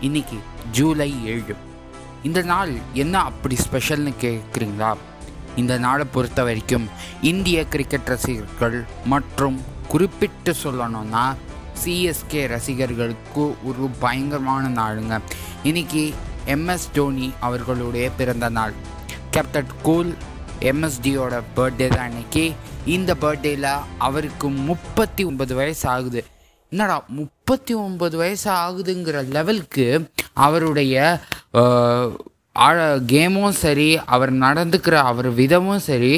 இன்னைக்கு ஜூலை ஏழு. இந்த நாள் என்ன அப்படி ஸ்பெஷல்னு கேட்குறீங்களா இந்த நாளை பொறுத்த வரைக்கும் இந்திய கிரிக்கெட் ரசிகர்கள் மற்றும் குறிப்பிட்டு சொல்லணும்னா சிஎஸ்கே ரசிகர்களுக்கு ஒரு பயங்கரமான நாளுங்க. இன்னைக்கு எம்எஸ் தோனி அவர்களுடைய பிறந்த நாள். கேப்டன் கூல் எம்எஸ்டியோட பர்த்டே தான் இன்னைக்கு. இந்த பர்த்டேயில் அவருக்கு முப்பத்தி ஒன்பது வயசு ஆகுது. என்னடா முப் முப்பத்தி ஒன்பது வயசு ஆகுதுங்கிற லெவலுக்கு அவருடைய கேமும் சரி அவர் நடந்துக்கிற அவர் விதமும் சரி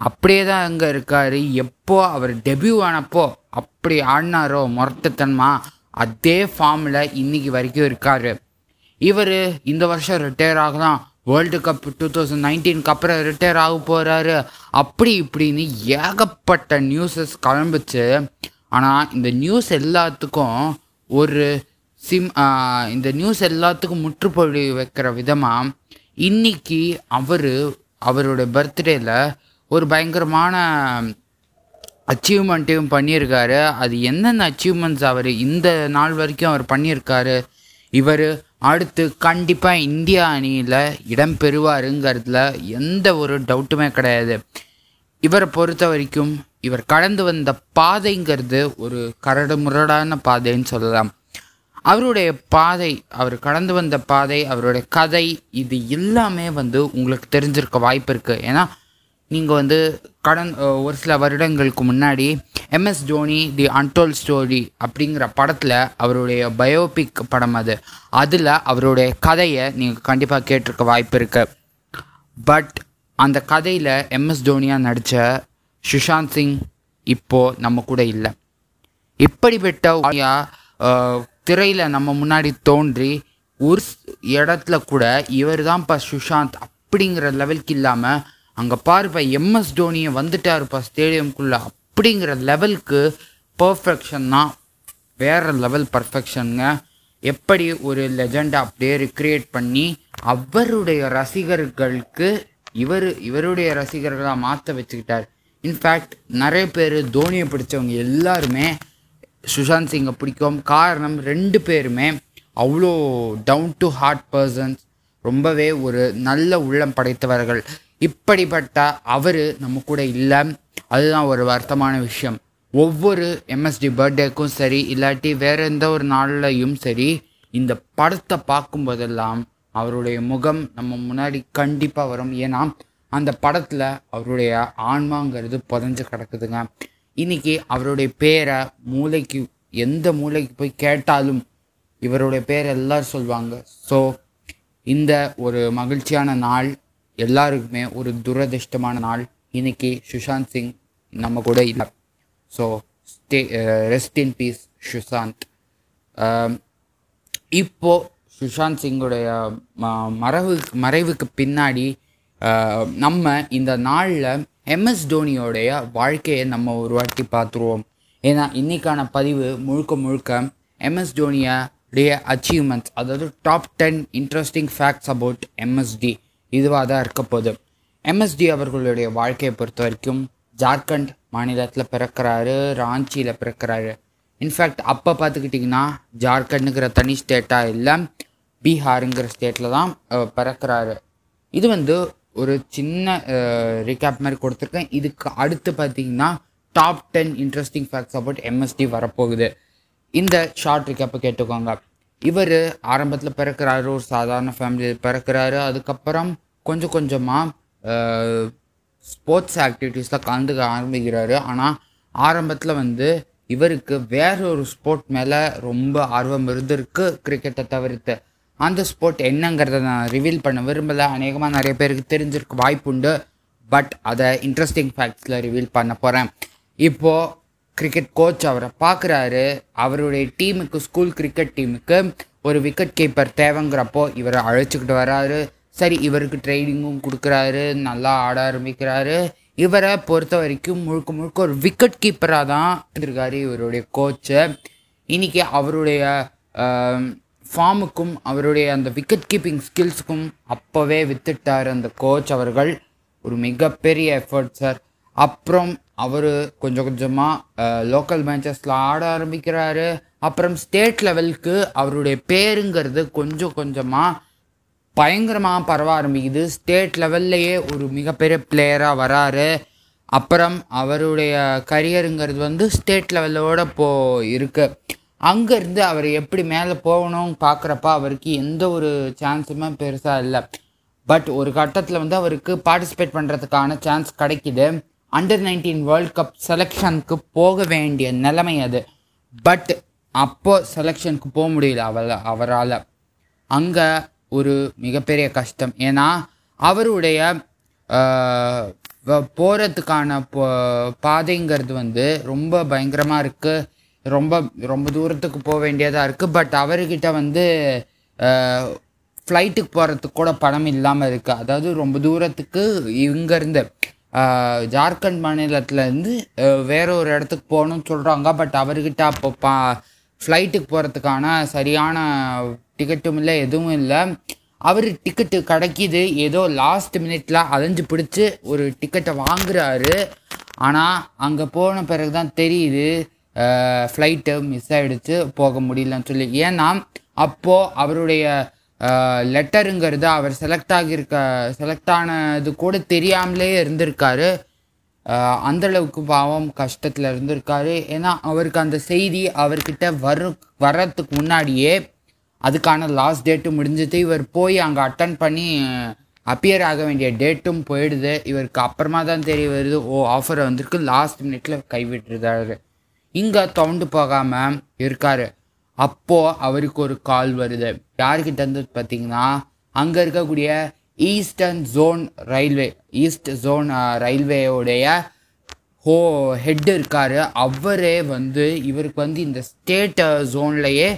அப்படியே தான் அங்கே இருக்கார். எப்போ அவர் டெபியூ ஆனப்போ அப்படி ஆடினாரோ முரட்டுத்தன்மா அதே ஃபார்மில் இன்னைக்கு வரைக்கும் இருக்கார். இவர் இந்த வருஷம் ரிட்டையர் ஆகலாம் வேர்ல்டு கப் டூ தௌசண்ட் நைன்டீனுக்கு அப்புறம் ரிட்டையர் ஆக போகிறாரு அப்படி இப்படின்னு ஏகப்பட்ட நியூஸஸ் கிளம்பிச்சு ஆனால் இந்த நியூஸ் எல்லாத்துக்கும் ஒரு சிம் இந்த நியூஸ் எல்லாத்துக்கும் முற்றுப்புள்ளி வைக்கிற விதமாக இன்னைக்கு அவர் அவருடைய பர்த்டேயில் ஒரு பயங்கரமான அச்சீவ்மெண்ட்டையும் பண்ணியிருக்காரு. அது என்னென்ன அச்சீவ்மெண்ட்ஸ் அவர் இந்த நாள் வரைக்கும் அவர் பண்ணியிருக்காரு? இவர் அடுத்து கண்டிப்பாக இந்தியா அணியில் இடம் பெறுவாருங்கிறதுல எந்த ஒரு டவுட்டுமே கிடையாது. இவரை பொறுத்த வரைக்கும் இவர் கடந்து வந்த பாதைங்கிறது ஒரு கரடு முரடான பாதைன்னு சொல்லலாம். அவருடைய பாதை அவர் கடந்து வந்த பாதை அவருடைய கதை இது எல்லாமே வந்து உங்களுக்கு தெரிஞ்சிருக்க வாய்ப்பு இருக்குது ஏன்னா நீங்கள் வந்து கடன் ஒரு சில வருடங்களுக்கு முன்னாடி MS Dhoni the untold story அப்படிங்கிற படத்தில் அவருடைய பயோபிக் படம் அது. அதில் அவருடைய கதையை நீங்கள் கண்டிப்பாக கேட்டிருக்க வாய்ப்பு இருக்குது பட் அந்த கதையில் எம்எஸ் தோனியாக நடித்த சுஷாந்த் சிங் இப்போது நம்ம கூட இல்லை. இப்படிப்பட்ட திரையில் நம்ம முன்னாடி தோன்றி ஒரு இடத்துல கூட இவர் தான்ப்பா சுஷாந்த் அப்படிங்கிற லெவலுக்கு இல்லாமல் அங்கே பாருப்பா எம்எஸ் தோனியை வந்துட்டாருப்பா ஸ்டேடியம்குள்ளே அப்படிங்கிற லெவலுக்கு பர்ஃபெக்ஷன் தான். வேறு லெவல் பர்ஃபெக்ஷனுங்க எப்படி ஒரு லெஜெண்டை அப்படியே ரிக்ரியேட் பண்ணி அவருடைய ரசிகர்களுக்கு இவர் இவருடைய ரசிகர்களாக மாற்ற வச்சுக்கிட்டார். இன்ஃபேக்ட் நிறைய பேர் தோனியை பிடிச்சவங்க எல்லாருமே சுஷாந்த் சிங்கை பிடிக்கும். காரணம் ரெண்டு பேருமே அவ்வளோ டவுன் டு ஹார்ட் பர்சன்ஸ் ரொம்பவே ஒரு நல்ல உள்ளம் படைத்தவர்கள். இப்படிப்பட்ட அவர் நம்ம கூட இல்லை. அதுதான் ஒரு வருத்தமான விஷயம். ஒவ்வொரு எம்எஸ்டி பர்த்டேக்கும் சரி இல்லாட்டி வேற எந்த ஒரு நாள்லையும் சரி இந்த படத்தை பார்க்கும்போதெல்லாம் அவருடைய முகம் நம்ம முன்னாடி கண்டிப்பாக வரும். ஏன்னா அந்த படத்தில் அவருடைய ஆன்மாங்கிறது புதஞ்சு கிடக்குதுங்க. இன்னைக்கு அவருடைய பேரை மூளைக்கு எந்த மூளைக்கு போய் கேட்டாலும் இவருடைய பேரை எல்லாரும் சொல்லுவாங்க. ஸோ இந்த ஒரு மகிழ்ச்சியான நாள் எல்லாருக்குமே ஒரு துரதிர்ஷ்டமான நாள் இன்னைக்கு சுஷாந்த் சிங் நம்ம கூட இல்லை so stay rest in peace Sushant. Um, இப்போது சுஷாந்த் சிங்குடைய மறைவு மறைவுக்கு பின்னாடி நம்ம இந்த நாளில் எம்எஸ் தோனியோடைய வாழ்க்கையை நம்ம ஒரு வாட்டி பார்த்துருவோம். ஏன்னா இன்றைக்கான பதிவு முழுக்க முழுக்க எம்எஸ் தோனியோடைய அச்சீவ்மெண்ட்ஸ் அதாவது top ten interesting facts about MSD இதுவாக தான் இருக்க போகுது. எம்எஸ்டி அவர்களுடைய வாழ்க்கையை பொறுத்த வரைக்கும் ஜார்க்கண்ட் மாநிலத்தில் பிறக்கிறாரு ராஞ்சியில் பிறக்கிறாரு. இன்ஃபேக்ட் அப்போ பார்த்துக்கிட்டிங்கன்னா ஜார்க்கண்டுங்கிற தனி ஸ்டேட்டாக இல்லை. பீகாருங்கிற ஸ்டேட்டில் தான் பிறக்கிறாரு. இது வந்து ஒரு சின்ன ரிகேப் மாதிரி கொடுத்துருக்கேன். இதுக்கு அடுத்து பார்த்தீங்கன்னா top ten interesting facts about MSD வரப்போகுது. இந்த ஷார்ட் ரிகேப்பை கேட்டுக்கோங்க. இவர் ஆரம்பத்தில் பிறக்கிறாரு ஒரு சாதாரண ஃபேமிலியில் பிறக்கிறாரு. அதுக்கப்புறம் கொஞ்சம் கொஞ்சமாக ஸ்போர்ட்ஸ் ஆக்டிவிட்டீஸில் கலந்துக்க ஆரம்பிக்கிறாரு. ஆனால் ஆரம்பத்தில் வந்து இவருக்கு வேற ஒரு ஸ்போர்ட் மேலே ரொம்ப ஆர்வம் இருந்திருக்கு கிரிக்கெட்டை தவிர்த்து. ஆன் த ஸ்போர்ட் என்னங்கிறத நான் ரிவீல் பண்ண விரும்பலை. அநேகமாக நிறைய பேருக்கு தெரிஞ்சிருக்க வாய்ப்பு உண்டு. பட் அதை இன்ட்ரெஸ்டிங் ஃபேக்ட்ஸில் ரிவீல் பண்ண போகிறேன் இப்போது கிரிக்கெட் கோச் அவரை பார்க்குறாரு. அவருடைய டீமுக்கு ஸ்கூல் கிரிக்கெட் டீமுக்கு ஒரு விக்கெட் கீப்பர் தேவைங்கிறப்போ இவரை அழைச்சிக்கிட்டு வராரு. சரி இவருக்கு ட்ரைனிங்கும் கொடுக்குறாரு. நல்லா ஆட ஆரம்பிக்கிறாரு. இவரை பொறுத்த வரைக்கும் முழுக்க முழுக்க ஒரு விக்கெட் கீப்பராக தான் இருக்காரு இவருடைய கோச்சு இன்னைக்கு அவருடைய ஃபார்முக்கும் அவருடைய அந்த விக்கெட் கீப்பிங் ஸ்கில்ஸுக்கும் அப்போவே வித்துட்டார் அந்த கோச் அவர்கள். ஒரு மிகப்பெரிய எஃபர்ட் சார் அப்புறம் அவர் கொஞ்சம் கொஞ்சமாக லோக்கல் மேட்சஸில் ஆட ஆரம்பிக்கிறாரு. அப்புறம் ஸ்டேட் லெவலுக்கு அவருடைய பேருங்கிறது கொஞ்சம் கொஞ்சமாக பயங்கரமாக பரவ ஆரம்பிக்குது. ஸ்டேட் லெவல்லையே ஒரு மிகப்பெரிய பிளேயராக வராரு. அப்புறம் அவருடைய கரியருங்கிறது வந்து ஸ்டேட் லெவலோட போ இருக்குது அங்கேருந்து அவர் எப்படி மேலே போகணும்னு பார்க்குறப்ப அவருக்கு எந்த ஒரு சான்ஸுமே பெருசாக இல்லை. பட் ஒரு கட்டத்தில் வந்து அவருக்கு பார்ட்டிசிபேட் பண்ணுறதுக்கான சான்ஸ் கிடைக்கிது. அண்டர் நைன்டீன் வேர்ல்ட் கப் செலெக்ஷனுக்கு போக வேண்டிய நிலைமை அது. பட் அப்போது செலெக்ஷனுக்கு போக முடியல அவள் அவரால். அங்கே ஒரு மிகப்பெரிய கஷ்டம். ஏன்னா அவருடைய போகிறதுக்கான பாதைங்கிறது வந்து ரொம்ப பயங்கரமாக இருக்குது ரொம்ப ரொம்ப தூரத்துக்கு போக வேண்டியதாக இருக்குது பட் அவர்கிட்ட வந்து ஃப்ளைட்டுக்கு போகிறதுக்கு கூட பணம் இல்லாமல் இருக்குது அதாவது ரொம்ப தூரத்துக்கு இங்கேருந்து ஜார்க்கண்ட் மாநிலத்துலேருந்து வேற ஒரு இடத்துக்கு போகணும்னு சொல்கிறாங்க பட் அவர்கிட்ட அப்போ பா ஃப்ளைட்டுக்கு போகிறதுக்கான சரியான டிக்கெட்டும் இல்லை எதுவும் இல்லை. அவர் டிக்கெட்டு கிடைக்கிது. ஏதோ லாஸ்ட் மினிட்ல அலைஞ்சு பிடிச்சி ஒரு டிக்கெட்டை வாங்குறாரு. ஆனால் அங்கே போன பிறகு தான் தெரியுது. ஃப்ளைட்டு மிஸ் ஆகிடுச்சு போக முடியலன்னு சொல்லி. ஏன்னா அப்போது அவருடைய லெட்டருங்கிறது அவர் செலக்ட் ஆகியிருக்க செலக்ட் ஆனது கூட தெரியாமலே இருந்திருக்காரு. அந்தளவுக்கு பாவம் கஷ்டத்தில் இருந்திருக்காரு. ஏன்னா அவருக்கு அந்த செய்தி அவர்கிட்ட வரு வர்றதுக்கு முன்னாடியே அதுக்கான லாஸ்ட் டேட்டு முடிஞ்சது இவர் போய் அங்கே அட்டன் பண்ணி அப்பியர் ஆக வேண்டிய டேட்டும் போயிடுது. இவருக்கு அப்புறமா தான் தெரிய வருது ஓ ஆஃபர் வந்திருக்கு லாஸ்ட் மினிட்ல கைவிட்டுருதாரு இங்கே தவுண்டு போகாமல் இருக்கார். அப்போது அவருக்கு ஒரு கால் வருது. யார்கிட்ட இருந்து பார்த்தீங்கன்னா அங்கே இருக்கக்கூடிய eastern zone railway east zone ரயில்வேயோடைய ஹோ ஹெட் இருக்கார். அவரே வந்து இவருக்கு வந்து இந்த ஸ்டேட் ஜோன்லேயே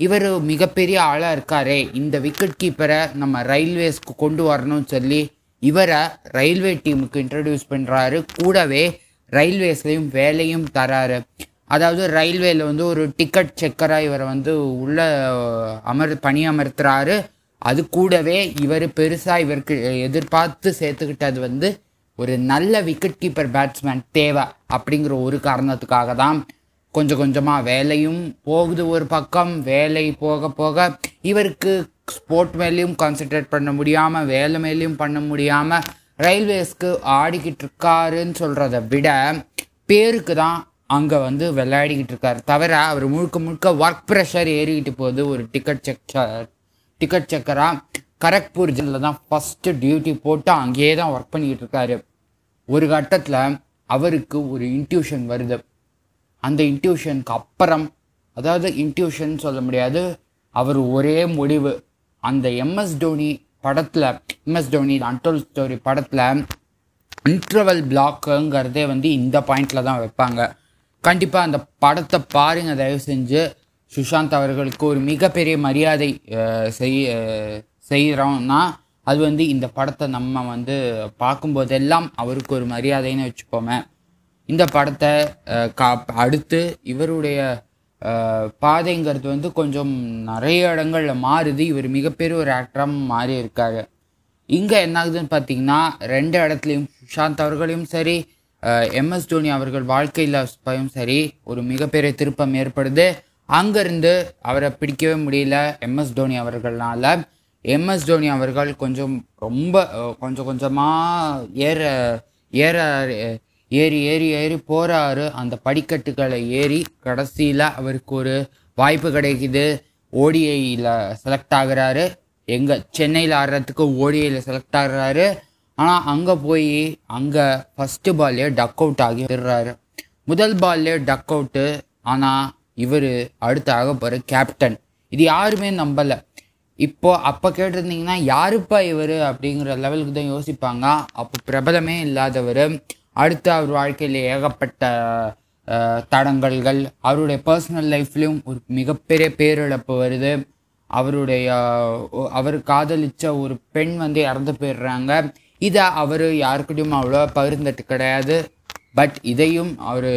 இவர் மிகப்பெரிய ஆளாக இருக்காரே. இந்த விக்கெட் கீப்பரை நம்ம ரயில்வேஸ்க்கு கொண்டு வரணும்னு சொல்லி இவரை ரயில்வே டீமுக்கு இன்ட்ரடியூஸ் பண்ணுறாரு கூடவே ரயில்வேஸ்லேயும் வேலையும் தராரு. அதாவது ரயில்வேல வந்து ஒரு டிக்கெட் செக்கராக இவரை வந்து உள்ள அமர் பணி அமர்த்துறாரு. அது கூடவே இவர் பெருசாக இவருக்கு எதிர்பார்த்து சேர்த்துக்கிட்டது வந்து ஒரு நல்ல விக்கெட் கீப்பர் பேட்ஸ்மேன் தேவை அப்படிங்கிற ஒரு காரணத்துக்காக தான் கொஞ்சம் கொஞ்சமாக வேலையும் போகுது ஒரு பக்கம் வேலை போக போக இவருக்கு ஸ்போர்ட் மேலேயும் கான்சென்ட்ரேட் பண்ண முடியாமல் வேலை மேலேயும் பண்ண முடியாமல் ரயில்வேஸ்க்கு ஆடிக்கிட்டு இருக்காருன்னு சொல்கிறத விட பேருக்கு தான் அங்கே வந்து விளையாடிக்கிட்டு இருக்கார். தவிர அவர் முழுக்க முழுக்க ஒர்க் ப்ரெஷர் ஏறிக்கிட்டு போகுது. ஒரு டிக்கெட் செக் டிக்கெட் செக்கராக கரக்பூர் ஜில்ல தான் ஃபஸ்ட்டு டியூட்டி போட்டு அங்கேயே தான் ஒர்க் பண்ணிக்கிட்டு இருக்காரு. ஒரு கட்டத்தில் அவருக்கு ஒரு இன்ட்யூஷன் வருது. அந்த இன்ட்யூஷனுக்கு அப்புறம் அதாவது இன்ட்யூஷன் சொல்ல முடியாது அவர் ஒரே முடிவு. அந்த எம்எஸ் டோனி படத்தில் எம்எஸ் டோனி அன்டோல் ஸ்டோரி படத்தில் இன்ட்ரவல் பிளாக்குங்கிறதே வந்து இந்த பாயிண்டில் தான் வைப்பாங்க. கண்டிப்பாக அந்த படத்தை பாருங்கள் தயவு செஞ்சு. சுஷாந்த் அவர்களுக்கு ஒரு மிகப்பெரிய மரியாதை செய் செய்கிறோம்னா அது வந்து இந்த படத்தை நம்ம வந்து பார்க்கும்போதெல்லாம் அவருக்கு ஒரு மரியாதைன்னு வச்சுப்போமே. இந்த படத்தை கா அடுத்து இவருடைய பாதைங்கிறது வந்து கொஞ்சம் நிறைய இடங்களில் மாறுது. இவர் மிகப்பெரிய ஒரு ஆக்டராக மாறி இருக்காரு இங்கே என்ன ஆகுதுன்னு பார்த்தீங்கன்னா ரெண்டு இடத்துலையும் சுஷாந்த் அவர்களையும் சரி எம்எஸ் தோனி அவர்கள் வாழ்க்கையில் பயம் சரி ஒரு மிகப்பெரிய திருப்பம் ஏற்படுது. அங்கேருந்து அவரை பிடிக்கவே முடியல எம்எஸ் தோனி அவர்களால் எம்எஸ் தோனி அவர்கள் கொஞ்சம் ரொம்ப கொஞ்சம் கொஞ்சமாக ஏற ஏற ஏறி ஏறி ஏறி போகிறாரு அந்த படிக்கட்டுகளை ஏறி கடைசியில் அவருக்கு ஒரு வாய்ப்பு கிடைக்குது. ஓடிஐயில் செலக்ட் ஆகுறாரு. எங்கள் சென்னையில் ஆடுறதுக்கு ஓடிஐயில் செலக்ட் ஆகிறாரு. ஆனால் அங்கே போய் அங்கே ஃபஸ்ட்டு பால்லே டக் அவுட் ஆகி விடுறாரு. முதல் பால்லே டக் அவுட்டு ஆனால் இவர் அடுத்த ஆக போகிற கேப்டன் இது யாருமே நம்பலை. இப்போ அப்போ கேட்டிருந்தீங்கன்னா யாருப்பா இவர் அப்படிங்கிற லெவலுக்கு தான் யோசிப்பாங்க. அப்போ பிரபலமே இல்லாதவர் அடுத்து அவர் வாழ்க்கையில் ஏகப்பட்ட தடங்கல்கள் அவருடைய பர்சனல் லைஃப்லேயும் ஒரு மிகப்பெரிய பேரிழப்பு வருது. அவருடைய அவர் காதலிச்ச ஒரு பெண் வந்து இறந்து போயிடுறாங்க. இதை அவர் யாருக்கிட்டையும் அவ்வளோ பகிர்ந்துட்டு கிடையாது. பட் இதையும் அவர்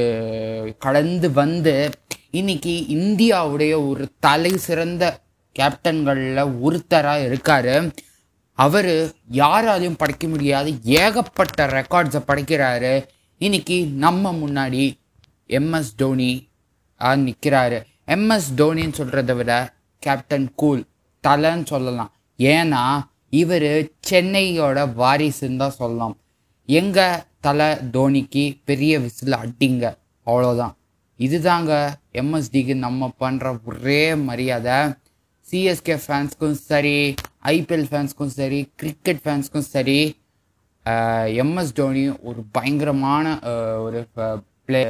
கடந்து வந்து இன்னைக்கு இந்தியாவுடைய ஒரு தலை சிறந்த கேப்டன்களில் ஒருத்தராக இருக்கார். அவர் யாராலையும் படைக்க முடியாத. ஏகப்பட்ட ரெக்கார்ட்ஸை படைக்கிறாரு. இன்னைக்கு நம்ம முன்னாடி எம்எஸ் தோனி நிற்கிறாரு எம்எஸ் தோனின்னு சொல்கிறத விட கேப்டன் கூல் தலைன்னு சொல்லலாம். ஏன்னா இவர் சென்னையோட வாரிசுன்னு தான் சொல்லலாம். எங்கள் தலை தோனிக்கு பெரிய விசில் அட்டிங்க அவ்வளோதான் இதுதாங்க எம்எஸ்டிக்கு நம்ம பண்ணுற ஒரே மரியாதை. சிஎஸ்கே ஃபேன்ஸ்க்கும் சரி ஐபிஎல் ஃபேன்ஸ்க்கும் சரி கிரிக்கெட் ஃபேன்ஸ்க்கும் சரி எம்எஸ் தோனி ஒரு பயங்கரமான ஒரு பிளே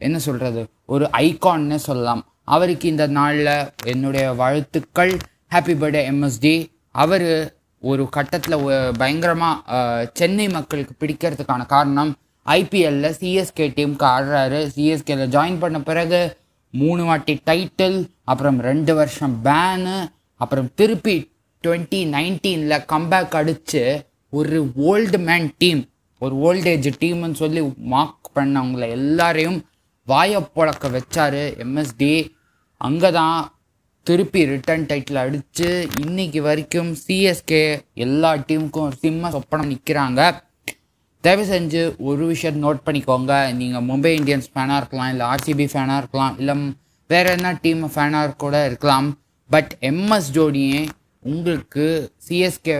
என்ன சொல்கிறது ஒரு ஐகான்னு சொல்லலாம். அவருக்கு இந்த நாளில் என்னுடைய வாழ்த்துக்கள். ஹாப்பி பர்த்டே எம்எஸ்டி அவர் ஒரு கட்டத்தில் பயங்கரமாக சென்னை மக்களுக்கு பிடிக்கிறதுக்கான காரணம் ஐபிஎல்ல சிஎஸ்கே டீமுக்கு ஆடுறாரு. சிஎஸ்கேல ஜாயின் பண்ண பிறகு மூணு வாட்டி டைட்டில் அப்புறம் ரெண்டு வருஷம் பேனு அப்புறம் திருப்பி டுவெண்ட்டி நைன்டீனில் கம்பேக் அடித்து ஒரு ஓல்டு மேன் டீம் ஒரு ஓல்டேஜ் டீம்னு சொல்லி மார்க் பண்ணவங்கள எல்லாரையும் வாயை புழக்க வச்சார் எம்எஸ்டி அங்கே தான் திருப்பி ரிட்டர்ன் டைட்டில் அடித்து இன்னைக்கு வரைக்கும் சிஎஸ்கே எல்லா டீமுக்கும் சிம்ம சொப்பனம் நிற்கிறாங்க தயவு செஞ்சு ஒரு விஷயம் நோட் பண்ணிக்கோங்க. நீங்கள் மும்பை இந்தியன்ஸ் ஃபேனாக இருக்கலாம் இல்லை ஆர்சிபி ஃபேனாக இருக்கலாம் இல்லை வேற என்ன டீம் ஃபேனாக கூட இருக்கலாம். பட் எம்எஸ் ஜோடியே உங்களுக்கு சிஎஸ்கே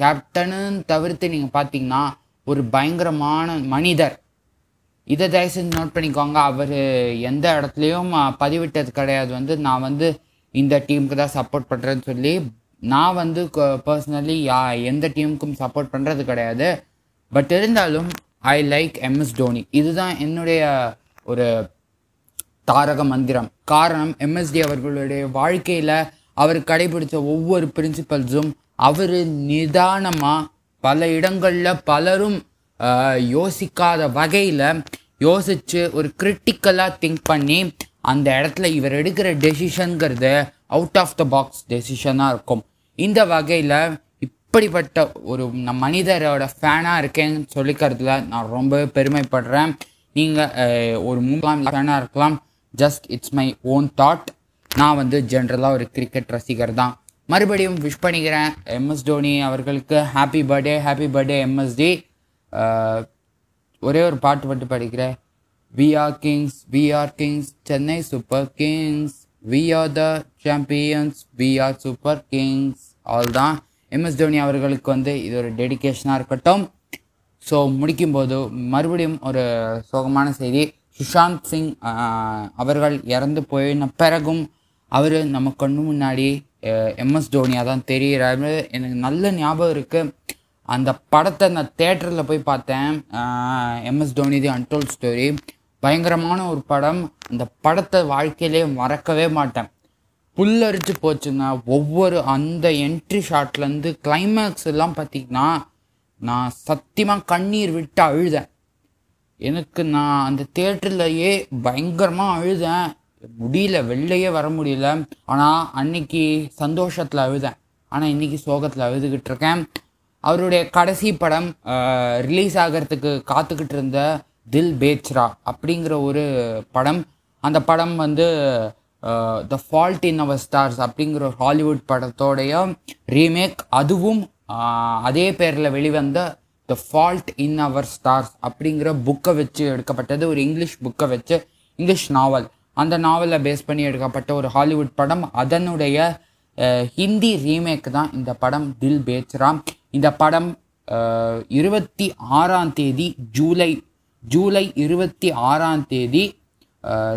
கேப்டனுன்னு தவிர்த்து நீங்கள் பார்த்தீங்கன்னா ஒரு பயங்கரமான மனிதர். இதை தயவு செஞ்சு நோட் பண்ணிக்கோங்க. அவர் எந்த இடத்துலையும் பதிவிட்டது கிடையாது. வந்து நான் வந்து இந்த டீமுக்கு தான் சப்போர்ட் பண்ணுறேன்னு சொல்லி நான் வந்து பர்சனலி யா எந்த டீமுக்கும் சப்போர்ட் பண்ணுறது கிடையாது. பட் இருந்தாலும் ஐ லைக் எம்எஸ் தோனி இதுதான் என்னுடைய ஒரு தாரக மந்திரம். காரணம் எம்எஸ்டி அவர்களுடைய வாழ்க்கையில் அவர் கடைபிடித்த ஒவ்வொரு பிரின்சிபல்ஸும் அவர் நிதானமாக பல இடங்களில் பலரும் யோசிக்காத வகையில் யோசித்து ஒரு கிரிட்டிக்கலாக திங்க் பண்ணி அந்த இடத்துல இவர் எடுக்கிற டெசிஷனுங்கிறது அவுட் ஆஃப் த பாக்ஸ் டெசிஷனாக இருக்கும். இந்த வகையில் இப்படிப்பட்ட ஒரு நம் மனிதரோட ஃபேனாக இருக்கேன்னு சொல்லிக்கிறதுல நான் ரொம்ப பெருமைப்படுறேன். நீங்கள் ஒரு மூணாம் ஃபேனாக இருக்கலாம். Just it's my own thought நான் வந்து ஜென்ரலாக ஒரு கிரிக்கெட் ரசிகர் தான். மறுபடியும் விஷ் பண்ணிக்கிறேன் எம்எஸ் தோனி அவர்களுக்கு. Happy birthday happy birthday MSD ஒரே ஒரு பாட்டு மட்டும் படிக்கிறேன். We are kings we are kings Chennai super kings we are the champions we are super kings all தான் எம்எஸ் தோனி அவர்களுக்கு வந்து இது ஒரு டெடிகேஷனாக இருக்கட்டும். ஸோ முடிக்கும்போது மறுபடியும் ஒரு சோகமான செய்தி. சுஷாந்த் சிங் அவர்கள் இறந்து போயின பிறகும் அவர் நம்ம கண்ணு முன்னாடி எம்எஸ் தோனியாக தான் தெரிகிறாரு. எனக்கு நல்ல ஞாபகம் இருக்குது அந்த படத்தை நான் தேட்டரில் போய் பார்த்தேன். MS Dhoni the untold story பயங்கரமான ஒரு படம். அந்த படத்தை வாழ்க்கையிலே மறக்கவே மாட்டேன். புல்லரிச்சு போச்சுங்க. ஒவ்வொரு அந்த என்ட்ரி ஷாட்லேருந்து கிளைமேக்ஸ் எல்லாம் பார்த்தீங்கன்னா நான் சத்தியமாக கண்ணீர் விட்டு அழுதேன். எனக்கு நான் அந்த தேட்டர்லையே பயங்கரமாக அழுதேன். முடியல வெளிலையே வர முடியல. ஆனால் அன்னைக்கு சந்தோஷத்தில் அழுதேன். ஆனால் இன்னைக்கு சோகத்தில் அழுதுகிட்டு இருக்கேன். அவருடைய கடைசி படம் ரிலீஸ் ஆகிறதுக்கு காத்துக்கிட்டு இருந்த தில் பேச்ரா அப்படிங்கிற ஒரு படம். அந்த படம் வந்து த ஃபால்ட் இன் அவர் ஸ்டார்ஸ் அப்படிங்கிற ஒரு ஹாலிவுட் படத்தோடைய ரீமேக். அதுவும் அதே பேரில் வெளிவந்த த ஃபால்ட் இன் அவர் ஸ்டார்ஸ் அப்படிங்கிற புக்கை வச்சு எடுக்கப்பட்டது. ஒரு இங்கிலீஷ் புக்கை வச்சு இங்கிலீஷ் நாவல். அந்த நாவலை பேஸ் பண்ணி எடுக்கப்பட்ட ஒரு ஹாலிவுட் படம். அதனுடைய ஹிந்தி ரீமேக் தான் இந்த படம் தில் பேச்ரா இந்த படம் இருபத்தி ஆறாம் தேதி ஜூலை ஜூலை இருபத்தி ஆறாம் தேதி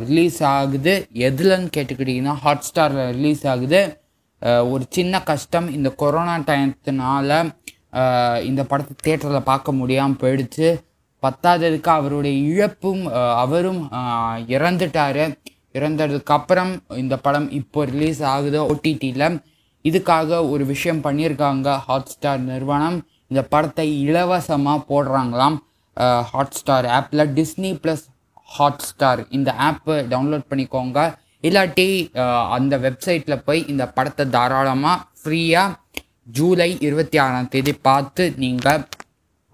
ரிலீஸ் ஆகுது. எதுலன்னு கேட்டுக்கிட்டிங்கன்னா ஹாட் ஸ்டாரில் ரிலீஸ் ஆகுது. ஒரு சின்ன கஷ்டம். இந்த கொரோனா டயத்தினால இந்த படத்தை தேட்டரில் பார்க்க முடியாமல் போயிடுச்சு. பத்தாததுக்கு அவருடைய இழப்பும் அவரும் இறந்துட்டார். இறந்துட்டாரு இந்த படம் இப்போ ரிலீஸ் ஆகுது ஓடிடியில் இதுக்காக ஒரு விஷயம் பண்ணியிருக்காங்க ஹாட் ஸ்டார் நிறுவனம். இந்த படத்தை இலவசமாக போடுறாங்களாம். ஹாட் ஸ்டார் ஆப்பில் டிஸ்னி ப்ளஸ் ஹாட் ஸ்டார் இந்த ஆப்பை டவுன்லோட் பண்ணிக்கோங்க. இல்லாட்டி அந்த வெப்சைட்டில் போய் இந்த படத்தை தாராளமாக ஃப்ரீயாக ஜூலை இருபத்தி ஆறாம் தேதி பார்த்து நீங்கள்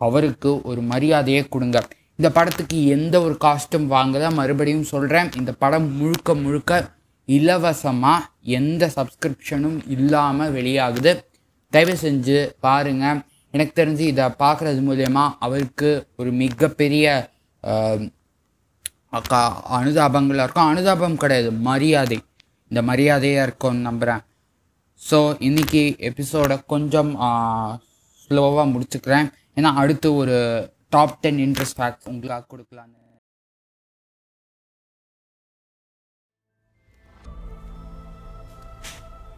அவருக்கு ஒரு மரியாதையை கொடுங்க. இந்த படத்துக்கு எந்த ஒரு காஸ்ட்டும் வாங்கல மறுபடியும் சொல்கிறேன் இந்த படம் முழுக்க முழுக்க இலவசமாக எந்த சப்ஸ்கிரிப்ஷனும் இல்லாமல் வெளியாகுது. தயவு செஞ்சு பாருங்கள் எனக்கு தெரிஞ்சு இதை பார்க்குறது மூலயமா அவருக்கு ஒரு மிகப்பெரிய அக்கா அனுதாபங்களாக இருக்கும். அனுதாபம் கிடையாது மரியாதை. இந்த மரியாதையாக இருக்கும்னு நம்புகிறேன் ஸோ இன்னைக்கு எபிசோடை கொஞ்சம் ஸ்லோவாக முடிச்சுக்கிறேன். ஏன்னா அடுத்து ஒரு டாப் டென் இன்ட்ரெஸ்ட் ஃபேக்ட்ஸ் உங்களுக்காக கொடுக்கலான்னு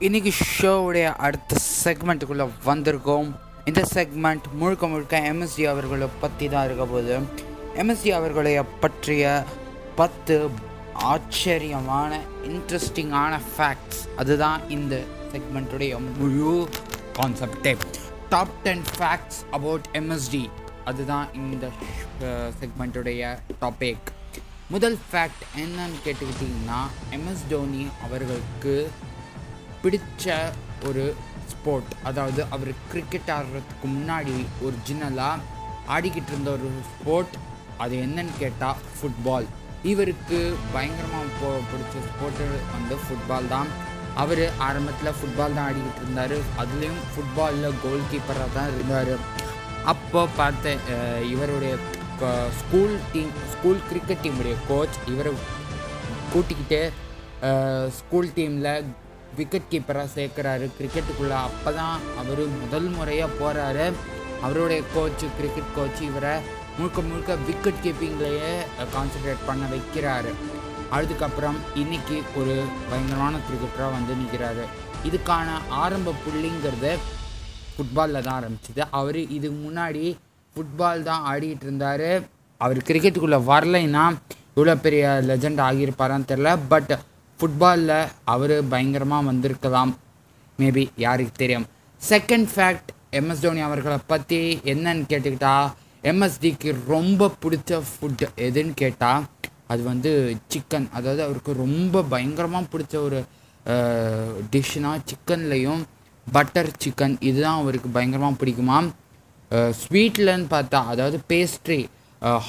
இன்னைக்கு ஷோவுடைய அடுத்த செக்மெண்ட்டுக்குள்ளே வந்திருக்கோம். இந்த செக்மெண்ட் முழுக்க முழுக்க எம்எஸ்டி அவர்களை பற்றி தான் இருக்க போது எம்எஸ்டி அவர்களை பற்றிய பத்து ஆச்சரியமான இன்ட்ரெஸ்டிங்கான ஃபேக்ட்ஸ் அதுதான் இந்த செக்மெண்ட்டுடைய முழு கான்செப்டே top ten facts about MSD அதுதான் இந்த செக்மெண்ட்டுடைய டாபிக் முதல் ஃபேக்ட் என்னன்னு கேட்டுக்கிட்டிங்கன்னா எம்எஸ் தோனி அவர்களுக்கு பிடித்த ஒரு ஸ்போர்ட் அதாவது அவர் கிரிக்கெட் ஆடுறதுக்கு முன்னாடி ஒரிஜினலாக ஆடிக்கிட்டு இருந்த ஒரு ஸ்போர்ட் அது என்னன்னு கேட்டால் ஃபுட்பால் இவருக்கு பயங்கரமாக போ பிடிச்ச ஸ்போர்ட்டு வந்து ஃபுட்பால் தான். அவர் ஆரம்பத்தில் ஃபுட்பால் தான் ஆடிக்கிட்டு இருந்தார். அதுலேயும் ஃபுட்பாலில் கோல் கீப்பராக தான் இருந்தார். அப்போ பார்த்த இவருடைய ஸ்கூல் டீம் ஸ்கூல் கிரிக்கெட் டீமுடைய கோச் இவரை கூட்டிக்கிட்டு ஸ்கூல் டீமில் விக்கெட் கீப்பராக சேர்க்குறாரு. கிரிக்கெட்டுக்குள்ளே அப்போ தான் அவர் முதல் முறையாக போகிறாரு அவருடைய கோச்சு கிரிக்கெட் கோச் இவரை முழுக்க முழுக்க விக்கெட் கீப்பிங்லேயே கான்சென்ட்ரேட் பண்ண வைக்கிறாரு. அதுக்கப்புறம் இன்னைக்கு ஒரு பயங்கரமான கிரிக்கெட்டராக வந்து நிற்கிறாரு இதுக்கான ஆரம்ப புள்ளிங்கிறது ஃபுட்பாலில் தான் ஆரம்பிச்சிது. அவர் இதுக்கு முன்னாடி ஃபுட்பால் தான் ஆடிக்கிட்டு இருந்தார். அவர் கிரிக்கெட்டுக்குள்ளே வரலைன்னா இவ்வளோ பெரிய லெஜண்ட் ஆகியிருப்பாரான்னு தெரில பட் ஃபுட்பாலில் அவர் பயங்கரமாக வந்திருக்கலாம். மேபி யாருக்கு தெரியும். செகண்ட் ஃபேக்ட் எம்எஸ் தோனி அவர்களை பற்றி என்னன்னு கேட்டுக்கிட்டா எம்எஸ்டிக்கு ரொம்ப பிடிச்ச ஃபுட் எதுன்னு கேட்டால் அது வந்து சிக்கன் அதாவது அவருக்கு ரொம்ப பயங்கரமாக பிடிச்ச ஒரு டிஷ்னால் சிக்கன்லேயும் பட்டர் சிக்கன் இதுதான் அவருக்கு பயங்கரமாக பிடிக்குமா? ஸ்வீட்லன்னு பார்த்தா அதாவது பேஸ்ட்ரி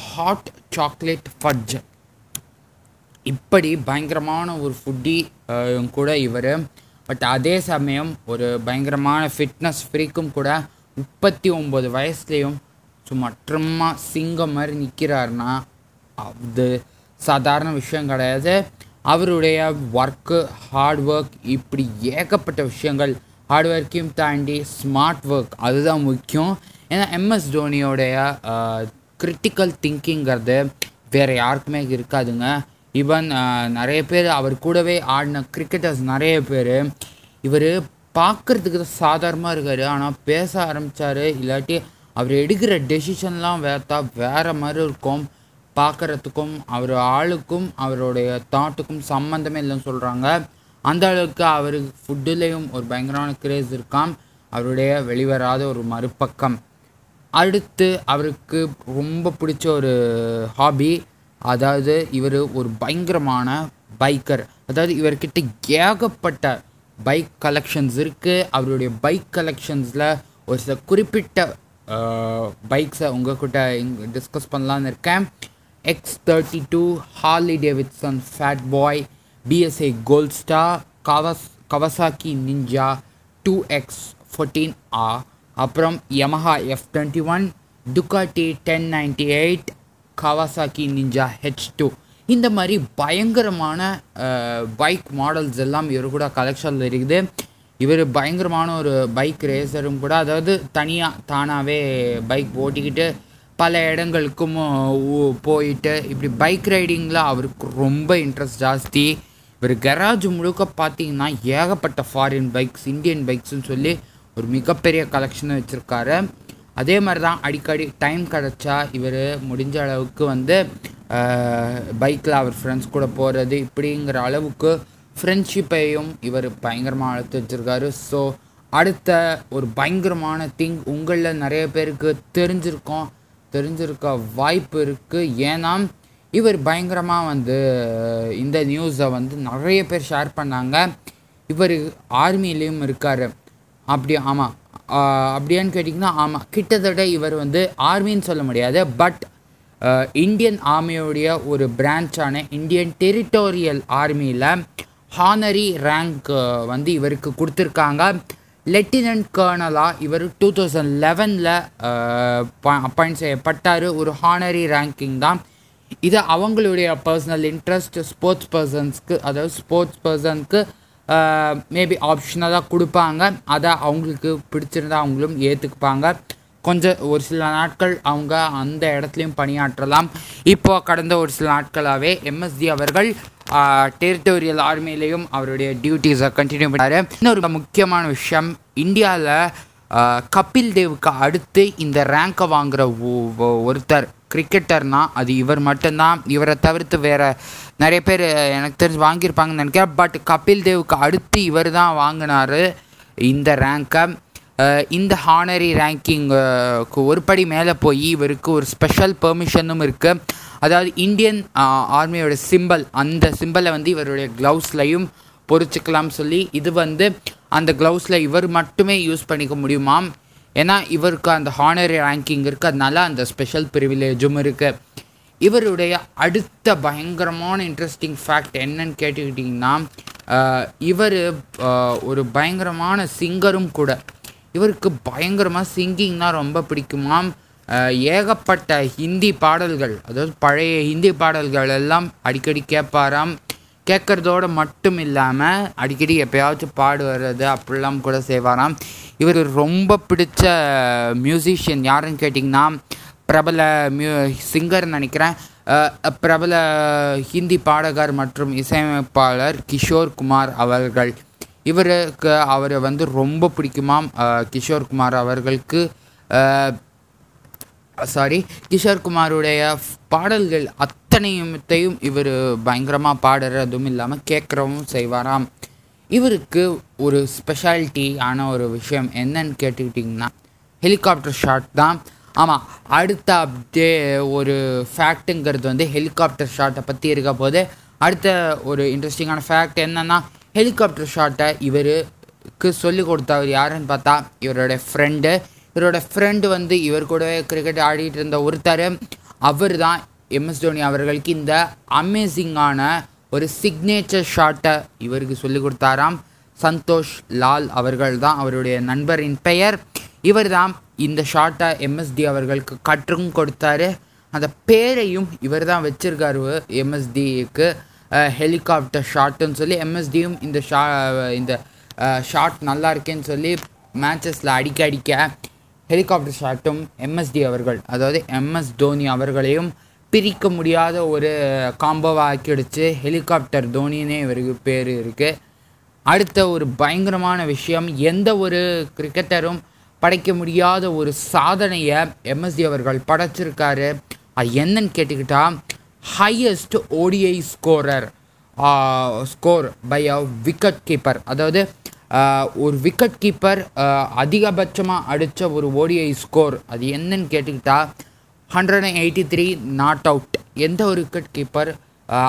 ஹாட் சாக்லேட் ஃபட்ஜ் இப்படி பயங்கரமான ஒரு ஃபுட்டி கூட இவர். பட் அதே சமயம் ஒரு பயங்கரமான ஃபிட்னஸ் ஃப்ரீக்கும் கூட முப்பத்தி ஒம்பது வயசுலேயும் சும்மா ட்ரிம்மா சிங்கம் மாதிரி நிற்கிறாருன்னா அது சாதாரண விஷயம் கிடையாது. அவருடைய ஒர்க்கு ஹார்ட் ஒர்க் இப்படி ஏகப்பட்ட விஷயங்கள் ஹார்ட் ஒர்க்கையும் தாண்டி ஸ்மார்ட் ஒர்க் அதுதான் முக்கியம். ஏன்னா எம்எஸ் தோனியோடைய கிரிட்டிக்கல் திங்கிங்கிறது வேறு யாருக்குமே இருக்காதுங்க. ஈவன் நிறைய பேர் அவர் கூடவே ஆடின கிரிக்கெட்டர்ஸ் நிறைய பேர். இவர் பார்க்குறதுக்கு தான் சாதாரணமாக இருக்கார். ஆனால் பேச ஆரம்பித்தார் இல்லாட்டி அவர் எடுக்கிற டெசிஷன்லாம் வேத்தா வேறு மாதிரி இருக்கும். பார்க்குறதுக்கும் அவர் ஆளுக்கும் அவருடைய தாட்டுக்கும் சம்மந்தமே இல்லைன்னு சொல்கிறாங்க அந்த அளவுக்கு அவருக்கு ஃபுட்டுலேயும் ஒரு பயங்கரமான கிரேஸ் இருக்காம். அவருடைய வெளிவராத ஒரு மறுபக்கம். அடுத்து அவருக்கு ரொம்ப பிடிச்ச ஒரு ஹாபி அதாவது இவர் ஒரு பயங்கரமான பைக்கர் அதாவது இவர்கிட்ட ஏகப்பட்ட பைக் கலெக்ஷன்ஸ் இருக்குது அவருடைய பைக் கலெக்ஷன்ஸில் ஒரு சில குறிப்பிட்ட பைக்ஸை உங்ககிட்ட இங்கே டிஸ்கஸ் பண்ணலான்னு இருக்கேன். X thirty two Harley Davidson fat boy BSA gold star Ghouse Kawasaki ninja two X fourteen ah அப்புறம் Yamaha F twenty one Ducati ten ninety eight Kawasaki ninja H two இந்த மாதிரி பயங்கரமான பைக் மாடல்ஸ் எல்லாம் இவர் கூட கலெக்ஷனில் இருக்குது. இவர் பயங்கரமான ஒரு பைக் ரேசரும் கூட அதாவது தனியாக தானாகவே பைக் ஓட்டிக்கிட்டு பல இடங்களுக்கும் போயிட்டு இப்படி பைக் ரைடிங்கில் அவருக்கு ரொம்ப இன்ட்ரெஸ்ட் ஜாஸ்தி. இவர் கராஜ் முழுக்க பார்த்தீங்கன்னா ஏகப்பட்ட ஃபாரின் பைக்ஸ் இந்தியன் பைக்ஸ்னு சொல்லி ஒரு மிகப்பெரிய கலெக்ஷன் வச்சுருக்காரு. அதே மாதிரி தான் அடிக்கடி டைம் கிடச்சா இவர் முடிஞ்ச அளவுக்கு வந்து பைக்கில் அவர் ஃப்ரெண்ட்ஸ் கூட போகிறது இப்படிங்கிற அளவுக்கு ஃப்ரெண்ட்ஷிப்பையும் இவர் பயங்கரமாக அழுத்து வச்சுருக்காரு. ஸோ அடுத்த ஒரு பயங்கரமான திங் உங்களில் நிறைய பேருக்கு தெரிஞ்சிருக்கோம். தெரிஞ்சிருக்க வாய்ப்பு இருக்குது ஏன்னா இவர் பயங்கரமாக வந்து இந்த நியூஸை வந்து நிறைய பேர் ஷேர் பண்ணாங்க. இவர் ஆர்மியிலையும் இருக்கார். அப்படி ஆமாம் அப்படியான்னு கேட்டிங்கன்னா ஆமாம் கிட்டத்தட்ட இவர் வந்து ஆர்மின்னு சொல்ல முடியாது பட் இந்தியன் ஆர்மியோடைய ஒரு பிரான்ச்சான இந்தியன் டெரிட்டோரியல் ஆர்மியில் ஹானரி ரேங்க் வந்து இவருக்கு கொடுத்துருக்காங்க. லெப்டினன்ட் கர்னலாக இவர் டூ தௌசண்ட் லெவனில் அப்பாயிண்ட் செய்யப்பட்டார். ஒரு ஹானரி ரேங்கிங் தான். இது அவங்களுடைய பர்சனல் இன்ட்ரெஸ்ட் ஸ்போர்ட்ஸ் பர்சன்ஸ்க்கு அதாவது ஸ்போர்ட்ஸ் பர்சனுக்கு மேபி ஆப்ஷனாக தான் கொடுப்பாங்க. அதை அவங்களுக்கு பிடிச்சிருந்தா அவங்களும் ஏற்றுக்குப்பாங்க கொஞ்சம் ஒரு சில நாட்கள் அவங்க அந்த இடத்துலையும் பணியாற்றலாம். இப்போ கடந்த ஒரு சில நாட்களாகவே எம்எஸ்டி அவர்கள் டெரிட்டோரியல் ஆர்மியிலையும் அவருடைய டியூட்டிஸை கண்டினியூ பண்ணாரு இன்னொரு முக்கியமான விஷயம் இந்தியாவில் கபில் தேவுக்கு அடுத்து இந்த ரேங்கை வாங்குகிற ஒ- ஒருத்தர் கிரிக்கெட்டர்னா அது இவர் மட்டும்தான். இவரை தவிர்த்து வேறு நிறைய பேர் எனக்கு தெரிஞ்சு வாங்கியிருப்பாங்கன்னு நினைக்கிறேன். பட் கபில் தேவுக்கு அடுத்து இவர் தான் வாங்கினாரு இந்த ரேங்கை இந்த ஹானரி ரேங்கிங்க்கு ஒரு படி மேலே போய் இவருக்கு ஒரு ஸ்பெஷல் பெர்மிஷனும் இருக்குது அதாவது இந்தியன் ஆர்மியோட சிம்பல் அந்த சிம்பலை வந்து இவருடைய க்ளவுஸ்லையும் பொறிச்சுக்கலாம் சொல்லி இது வந்து அந்த க்ளவுஸில் இவர் மட்டுமே யூஸ் பண்ணிக்க முடியுமாம். ஏன்னா இவருக்கு அந்த ஹானரி ரேங்கிங் இருக்குது அதனால அந்த ஸ்பெஷல் ப்ரிவிலேஜும் இருக்குது இவருடைய அடுத்த பயங்கரமான இன்ட்ரெஸ்டிங் ஃபேக்ட் என்னன்னு கேட்டுக்கிட்டிங்கன்னா இவர் ஒரு பயங்கரமான சிங்கரும் கூட. இவருக்கு பயங்கரமாக சிங்கிங்னால் ரொம்ப பிடிக்குமாம் ஏகப்பட்ட ஹிந்தி பாடல்கள் அதாவது பழைய ஹிந்தி பாடல்கள் எல்லாம் அடிக்கடி கேட்பாராம். கேட்குறதோட மட்டும் இல்லாமல் அடிக்கடி எப்போயாச்சும் பாடு வர்றது அப்படிலாம் கூட செய்வாராம். இவர் ரொம்ப பிடிச்ச மியூசிஷியன் யாருன்னு கேட்டிங்கன்னா பிரபல மியூ சிங்கர் நினைக்கிறேன். பிரபல ஹிந்தி பாடகர் மற்றும் இசையமைப்பாளர் கிஷோர் குமார் அவர்கள். இவருக்கு அவரை வந்து ரொம்ப பிடிக்குமாம். கிஷோர் குமார் அவர்களுக்கு சாரி கிஷோர் குமாருடைய பாடல்கள் அத்தனையுத்தையும் இவர் பயங்கரமாக பாடுறதும் இல்லாமல் கேட்குறவும் செய்வாராம். இவருக்கு ஒரு ஸ்பெஷாலிட்டி ஆன ஒரு விஷயம் என்னன்னு கேட்டுக்கிட்டிங்கன்னா ஹெலிகாப்டர் ஷாட் தான். ஆமாம் அடுத்த அப்டே ஒரு ஃபேக்ட்டுங்கிறது வந்து ஹெலிகாப்டர் ஷாட்டை பற்றி இருக்க போது அடுத்த ஒரு இன்ட்ரெஸ்டிங்கான ஃபேக்ட் என்னென்னா ஹெலிகாப்டர் ஷாட்டை இவருக்கு சொல்லி கொடுத்தவர் யாருன்னு பார்த்தா இவரோட ஃப்ரெண்டு இவரோட ஃப்ரெண்டு வந்து இவர் கூடவே கிரிக்கெட் ஆடிட்டு இருந்த ஒருத்தர். அவர் தான் எம்எஸ் தோனி அவர்களுக்கு இந்த அமேசிங்கான ஒரு சிக்னேச்சர் ஷாட்டை இவருக்கு சொல்லிக் கொடுத்தாராம். சந்தோஷ் லால் அவர்கள் தான் அவருடைய நண்பரின் பெயர். இவர் தான் இந்த ஷாட்டை எம்எஸ்டி அவர்களுக்கு கற்றும் கொடுத்தாரு. அந்த பேரையும் இவர் தான் வச்சிருக்காரு எம்எஸ்டிக்கு ஹெலிகாப்டர் ஷாட்டுன்னு சொல்லி எம்எஸ்டியும் இந்த ஷா இந்த ஷாட் நல்லா இருக்கேன்னு சொல்லி மேட்சஸில் அடிக்க அடிக்க ஹெலிகாப்டர் ஷாட்டும் எம்எஸ்டி அவர்கள் அதாவது எம்எஸ் தோனி அவர்களையும் பிரிக்க முடியாத ஒரு காம்போவாக ஆக்கிடுச்சு. ஹெலிகாப்டர் தோனினே இவருக்கு பேர் இருக்குது அடுத்த ஒரு பயங்கரமான விஷயம் எந்த ஒரு கிரிக்கெட்டரும் படைக்க முடியாத ஒரு சாதனையை எம்எஸ்டி அவர்கள் படைச்சிருக்காரு. அது என்னன்னு கேட்டுக்கிட்டால் highest ODI scorer score by a wicket keeper அதாவது ஒரு விக்கெட் கீப்பர் அதிகபட்சமாக அடித்த ஒரு ஓடிஐ ஸ்கோர் அது என்னன்னு கேட்டுக்கிட்டா hundred and eighty three not out எந்த ஒரு விக்கெட் கீப்பர்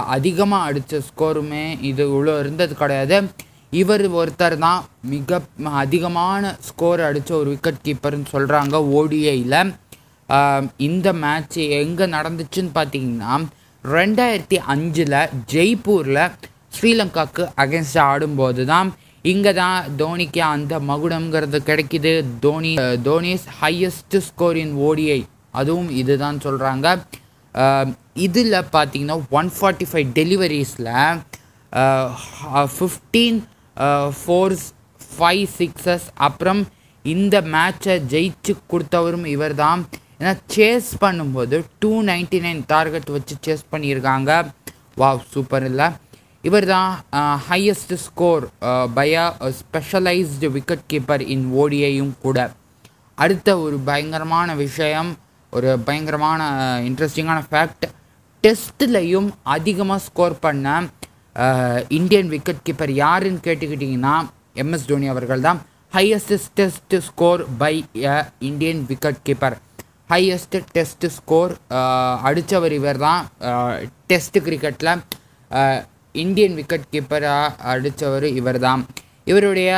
அதிகமாக அடித்த ஸ்கோருமே இது இவ்வளோ இருந்தது கிடையாது. இவர் ஒருத்தர் தான் மிக அதிகமான ஸ்கோர் அடித்த ஒரு விக்கெட் கீப்பர்னு சொல்கிறாங்க ஓடிஐயில் இந்த மேட்ச் எங்கே நடந்துச்சுன்னு பார்த்தீங்கன்னா ரெண்டாயிரத்தி அஞ்சில் ஜெய்ப்பூரில் ஸ்ரீலங்காவுக்கு அகேன்ஸ்டாக ஆடும்போது தான் இங்கே தான் தோனிக்கு அந்த மகுடம்ங்கிறது கிடைக்குது. Dhoni Dhoni's highest score in ODI அதுவும் இதுதான் சொல்கிறாங்க இதில் பார்த்தீங்கன்னா ஒன் ஃபார்ட்டி ஃபைவ் டெலிவரிஸில் ஃபிஃப்டீன் ஃபோர்ஸ் ஃபைவ் சிக்ஸஸ் அப்புறம் இந்த மேட்சை ஜெயிச்சு கொடுத்தவரும் இவர் தான் ஏன்னா சேஸ் பண்ணும்போது டூ நைன்ட்டி நைன் டார்கெட் வச்சு சேஸ் பண்ணியிருக்காங்க. வாவ் சூப்பர் இல்லை. இவர் தான் highest score by specialised wicket keeper in ஓடியையும் கூட. அடுத்த ஒரு பயங்கரமான விஷயம் ஒரு பயங்கரமான இன்ட்ரெஸ்டிங்கான ஃபேக்ட் டெஸ்ட்லையும் அதிகமாக ஸ்கோர் பண்ண இந்தியன் விக்கெட் கீப்பர் யாருன்னு கேட்டுக்கிட்டிங்கன்னா எம்எஸ் தோனி அவர்கள் தான் highest test score by a Indian wicket keeper highest test score அடித்தவர் இவர் தான் டெஸ்ட் கிரிக்கெட்டில் இந்தியன் விக்கெட் கீப்பராக அடித்தவர் இவர் தான் இவருடைய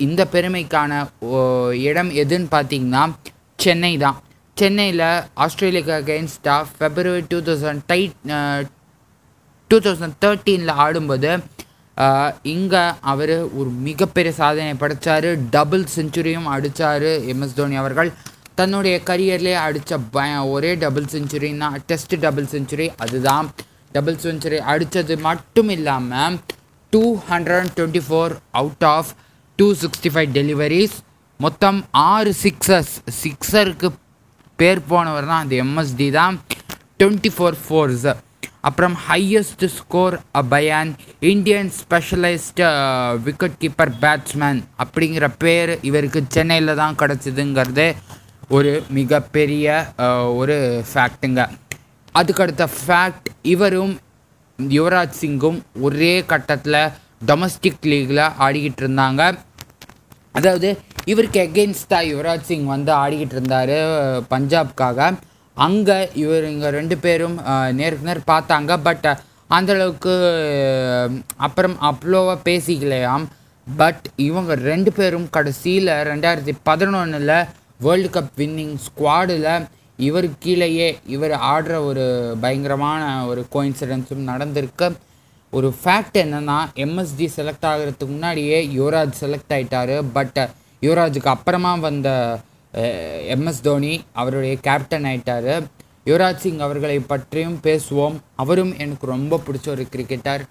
இந்த பெருமைக்கான ஓ, இடம் எதுன்னு பார்த்தீங்கன்னா சென்னை தான் சென்னையில் ஆஸ்திரேலியாவுக்கு அகெயின்ஸ்டாக ஃபெப்ரவரி டூ தௌசண்ட் டைட் டூ தௌசண்ட் தேர்ட்டீனில் ஆடும்போது இங்கே அவர் ஒரு மிகப்பெரிய சாதனை படைச்சார். டபுள் செஞ்சுரியும் அடித்தார் எம்எஸ் தோனி அவர்கள். தன்னுடைய கரியர்லேயே அடித்த ப ஒரே டபுள் செஞ்சுரின்னா டெஸ்ட் டபுள் செஞ்சுரி அதுதான். டபுள் செஞ்சுரி அடித்தது மட்டும் இல்லாமல் two hundred and twenty four out of two sixty five deliveries மொத்தம் ஆறு சிக்ஸர்ஸ் சிக்ஸருக்கு பேர் போனவர் தான் அந்த எம்எஸ்டி தான். டுவெண்ட்டி ஃபோர் ஃபோர்ஸ் அப்புறம் highest score by an Indian specialised wicket keeper batsman அப்படிங்கிற பேர் இவருக்கு சென்னையில் தான் கிடச்சிதுங்கிறது ஒரு மிகப்பெரிய uh, ஒரு ஃபேக்ட்டுங்க அதுக்கடுத்த ஃபேக்ட் இவரும் யுவராஜ் சிங்கும் ஒரே கட்டத்தில் டொமஸ்டிக் லீகில் ஆடிக்கிட்டு இருந்தாங்க. அதாவது இவருக்கு எகெயின்ஸ்டாக யுவராஜ் சிங் வந்து ஆடிக்கிட்டு இருந்தார் பஞ்சாப்காக. அங்கே இவர் இங்கே ரெண்டு பேரும் நேருக்கு நேர் பார்த்தாங்க. பட் அந்தளவுக்கு அப்புறம் அவ்வளோவா பேசிக்கலையாம். பட் இவங்க ரெண்டு பேரும் கடைசியில் ரெண்டாயிரத்தி பதினொன்றில் வேர்ல்டு கப் வின்னிங் ஸ்குவாடில் இவர் கீழேயே இவர் ஆடுற ஒரு பயங்கரமான ஒரு கோயின்சிடென்ஸும் நடந்திருக்கு ஒரு ஃபேக்ட் என்னென்னா எம்எஸ்டி செலக்ட் ஆகிறதுக்கு முன்னாடியே யுவராஜ் செலக்ட் ஆகிட்டார் பட் யுவராஜுக்கு அப்புறமா வந்த எம்எஸ் தோனி அவருடைய கேப்டன் ஆயிட்டாரு. யுவராஜ் சிங் அவர்களை பற்றியும் பேசுவோம். அவரும் எனக்கு ரொம்ப பிடிச்ச ஒரு கிரிக்கெட்டர்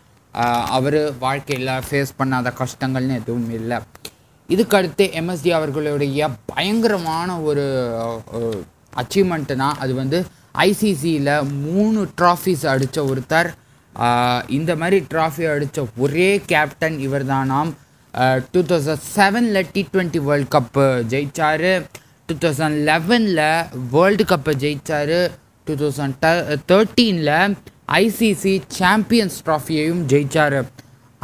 அவர் வாழ்க்கையில் ஃபேஸ் பண்ணாத கஷ்டங்கள்னு எதுவும் இல்லை. இதுக்கடுத்து எம்எஸ்டி அவர்களுடைய பயங்கரமான ஒரு அச்சீவ்மெண்ட்டுனா அது வந்து ஐசிசியில் மூணு ட்ராஃபிஸ் அடித்த ஒருத்தர். இந்த மாதிரி ட்ராஃபி அடித்த ஒரே கேப்டன் இவர் தானாம் டூ தௌசண்ட் செவனில் டி ட்வெண்ட்டி வேர்ல்ட் கப்பு ஜெயிச்சார். டூ தௌசண்ட் லெவனில் வேர்ல்டு கப்பை ஜெயிச்சார். டூ தௌசண்ட் தேர்ட்டீனில் ஐசிசி சாம்பியன்ஸ் ட்ராஃபியையும் ஜெயித்தார்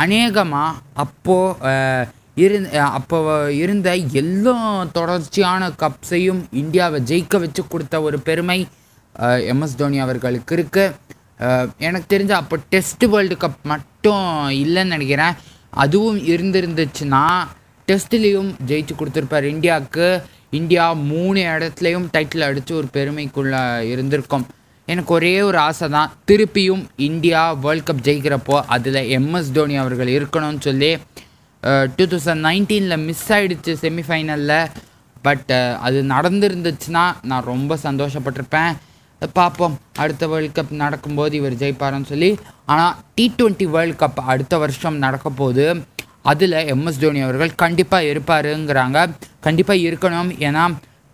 அநேகமாக அப்போது இருந் அப்போ இருந்த எல்லா தொடர்ச்சியான கப்ஸையும் இந்தியாவை ஜெயிக்க வச்சு கொடுத்த ஒரு பெருமை எம்எஸ் தோனி அவர்களுக்கு இருக்குது எனக்கு தெரிஞ்ச அப்போ டெஸ்ட் வேர்ல்டு கப் மட்டும் இல்லைன்னு நினைக்கிறேன். அதுவும் இருந்திருந்துச்சுன்னா டெஸ்ட்லேயும் ஜெயிச்சு கொடுத்துருப்பார் இந்தியாவுக்கு. இந்தியா மூணு இடத்துலையும் டைட்டில் அடித்து ஒரு பெருமைக்குள்ளே இருந்திருக்கும். எனக்கு ஒரே ஒரு ஆசை தான். திருப்பியும் இந்தியா வேர்ல்ட் கப் ஜெயிக்கிறப்போ அதில் எம்எஸ் தோனி அவர்கள் இருக்கணும்னு சொல்லி டூ தௌசண்ட் நைன்டீனில் மிஸ் ஆகிடுச்சு செமிஃபைனலில் பட் அது நடந்துருந்துச்சுன்னா நான் ரொம்ப சந்தோஷப்பட்டிருப்பேன். பார்ப்போம். அடுத்த வேர்ல்ட் கப் நடக்கும்போது இவர் ஜெயிப்பாருன்னு சொல்லி. ஆனால் டி ட்வெண்ட்டி வேர்ல்ட் கப் அடுத்த வருஷம் நடக்க போது அதில் எம்எஸ் தோனி அவர்கள் கண்டிப்பாக இருப்பாருங்கிறாங்க. கண்டிப்பாக இருக்கணும். ஏன்னா